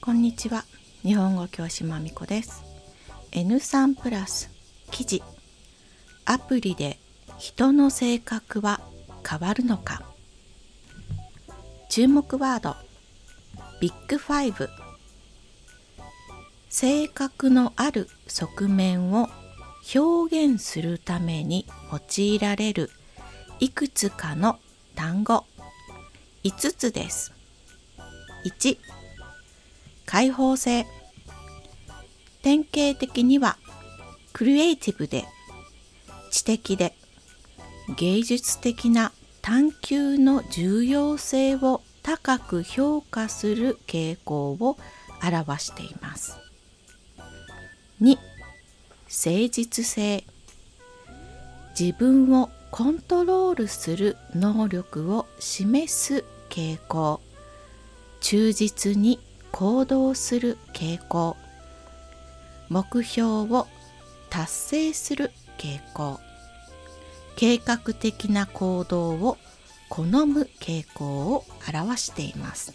こんにちは。日本語教師まみこです。N3 プラス記事。アプリで人の性格は変わるのか。注目ワード。ビッグファイブ。性格のある側面を表現するために用いられるいくつかの単語。5つです。1開放性。典型的にはクリエイティブで知的で芸術的な探求の重要性を高く評価する傾向を表しています。2誠実性。自分をコントロールする能力を示す傾向。忠実に行動する傾向。目標を達成する傾向。計画的な行動を好む傾向を表しています。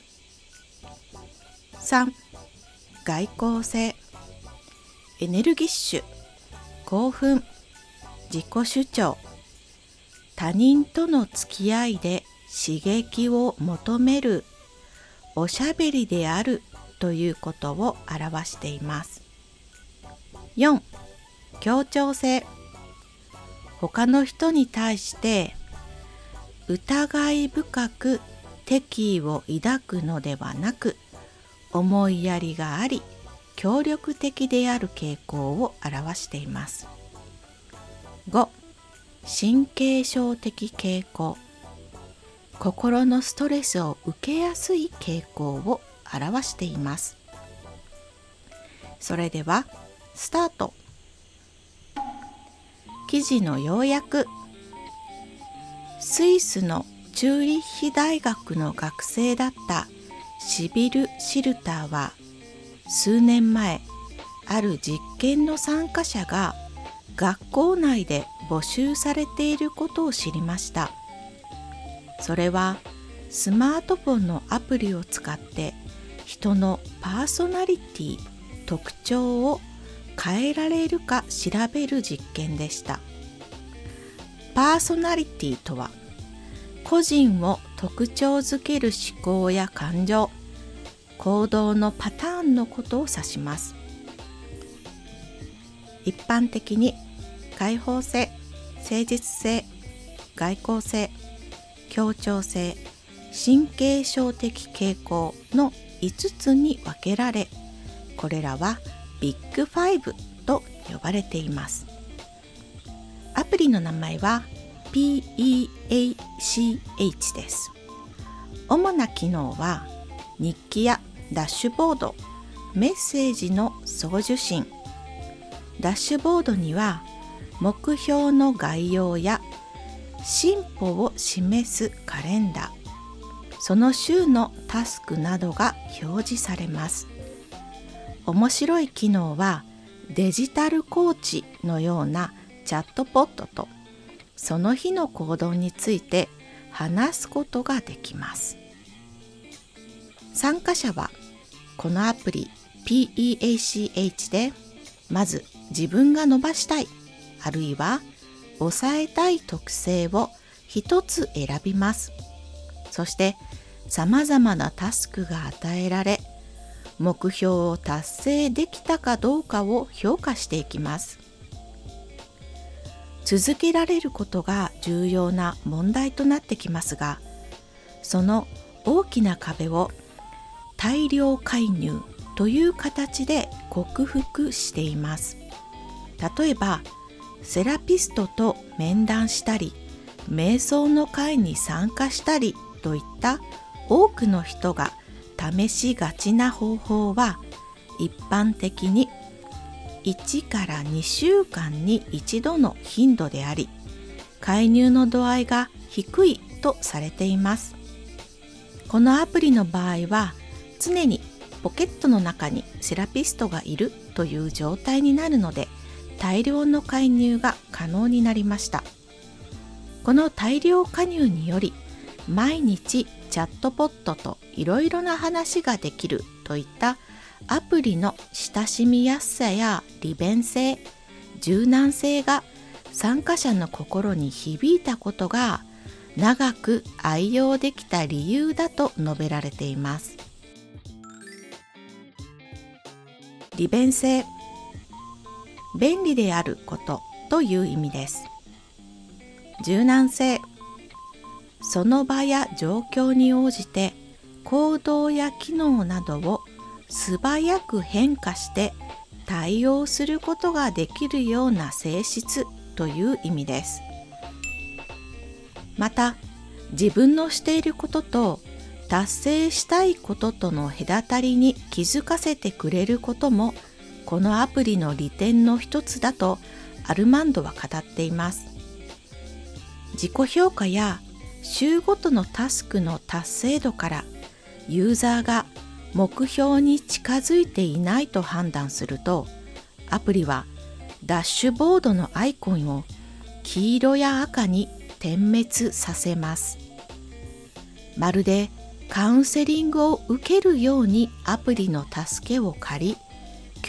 3外交性。エネルギッシュ。興奮。自己主張。他人との付き合いで刺激を求めるおしゃべりであるということを表しています。4. 協調性他の人に対して疑い深く敵意を抱くのではなく思いやりがあり協力的である傾向を表しています。5. 神経症的傾向。心のストレスを受けやすい傾向を表しています。それではスタート。記事の要約。スイスのチューリッヒ大学の学生だったシビル・シルターは数年前ある実験の参加者が学校内で募集されていることを知りました。それはスマートフォンのアプリを使って人のパーソナリティ特徴を変えられるか調べる実験でした。パーソナリティとは個人を特徴づける思考や感情行動のパターンのことを指します。一般的に開放性誠実性外交性協調性神経症的傾向の5つに分けられこれらはビッグファイブと呼ばれています。アプリの名前は PEACH です。主な機能は日記やダッシュボードメッセージの送受信。ダッシュボードには目標の概要や進歩を示すカレンダーその週のタスクなどが表示されます。面白い機能はデジタルコーチのようなチャットポットとその日の行動について話すことができます。参加者はこのアプリ PEACH でまず自分が伸ばしたいあるいは抑えたい特性を一つ選びます。そして様々なタスクが与えられ目標を達成できたかどうかを評価していきます。続けられることが重要な問題となってきますがその大きな壁を大量介入という形で克服しています例えばセラピストと面談したり瞑想の会に参加したりといった多くの人が試しがちな方法は一般的に1から2週間に1度の頻度であり介入の度合いが低いとされています。このアプリの場合は常にポケットの中にセラピストがいるという状態になるので大量の介入が可能になりました。この大量加入により毎日チャットポットといろいろな話ができるといったアプリの親しみやすさや利便性柔軟性が参加者の心に響いたことが長く愛用できた理由だと述べられています。利便性便利であることという意味です。柔軟性。その場や状況に応じて行動や機能などを素早く変化して対応することができるような性質という意味です。また自分のしていることと達成したいこととの隔たりに気づかせてくれることもこのアプリの利点の一つだとアルマンドは語っています。自己評価や週ごとのタスクの達成度からユーザーが目標に近づいていないと判断するとアプリはダッシュボードのアイコンを黄色や赤に点滅させます。まるでカウンセリングを受けるようにアプリの助けを借り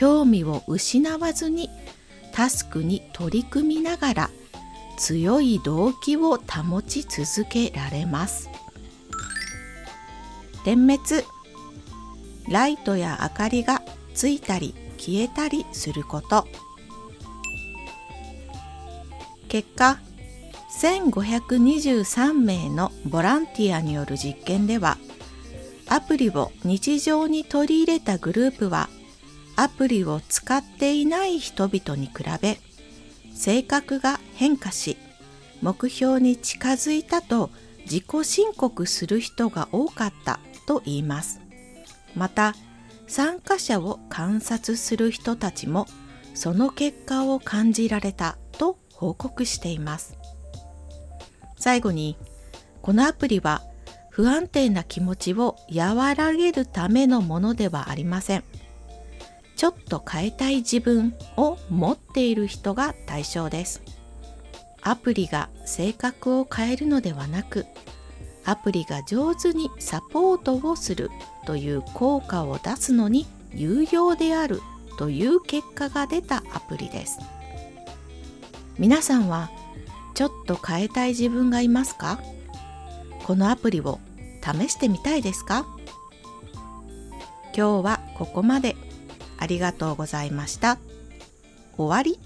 興味を失わずにタスクに取り組みながら強い動機を保ち続けられます。点滅。ライトや明かりがついたり消えたりすること。結果1523名のボランティアによる実験ではアプリを日常に取り入れたグループはアプリを使っていない人々に比べ性格が変化し目標に近づいたと自己申告する人が多かったと言います。また参加者を観察する人たちもその結果を感じられたと報告しています。最後にこのアプリは不安定な気持ちを和らげるためのものではありません。ちょっと変えたい自分を持っている人が対象です。アプリが性格を変えるのではなくアプリが上手にサポートをするという効果を出すのに有用であるという結果が出たアプリです。皆さんはちょっと変えたい自分がいますか？このアプリを試してみたいですか？今日はここまで。ありがとうございました。終わり